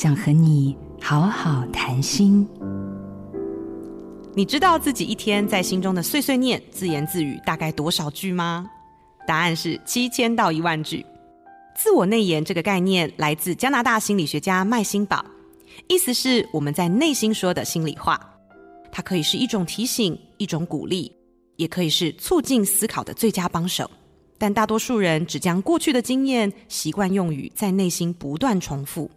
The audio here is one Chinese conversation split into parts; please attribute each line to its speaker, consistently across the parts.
Speaker 1: 想和你好好谈心。
Speaker 2: 你知道自己一天在心中的碎碎念、自言自语大概多少句吗？答案是七千到一万句。自我内言这个概念来自加拿大心理学家麦辛堡，意思是我们在内心说的心里话。它可以是一种提醒、一种鼓励，也可以是促进思考的最佳帮手。但大多数人只将过去的经验、习惯用语在内心不断重复。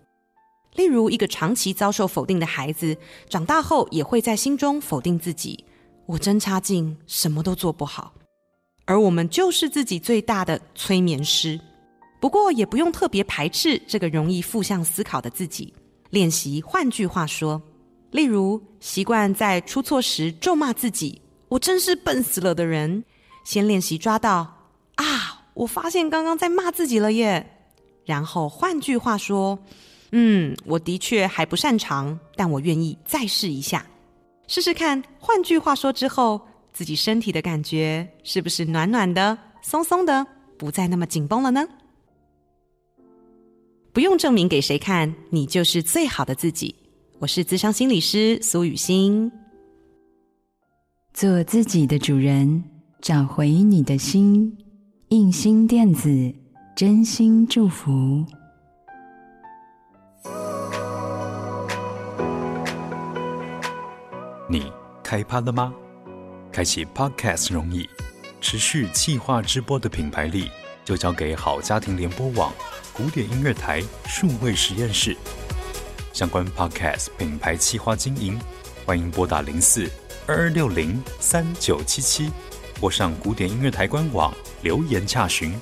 Speaker 2: 例如，一个长期遭受否定的孩子，长大后也会在心中否定自己：“我真差劲，什么都做不好。”而我们就是自己最大的催眠师。不过，也不用特别排斥这个容易负向思考的自己，练习换句话说。例如，习惯在出错时咒骂自己：“我真是笨死了的人。”先练习抓到：“啊，我发现刚刚在骂自己了耶。”然后换句话说。嗯，我的确还不擅长，但我愿意再试一下，试试看。换句话说之后，自己身体的感觉是不是暖暖的、松松的，不再那么紧绷了呢？不用证明给谁看，你就是最好的自己。我是咨商心理师苏雨欣，
Speaker 1: 做自己的主人，找回你的心。印心电子，真心祝福。
Speaker 3: 你开趴了吗？开启 Podcast 容易，持续企划直播的品牌力就交给好家庭联播网、古典音乐台、数位实验室。相关 Podcast 品牌企划经营，欢迎拨打零四二二六零三九七七，或上古典音乐台官网留言洽询。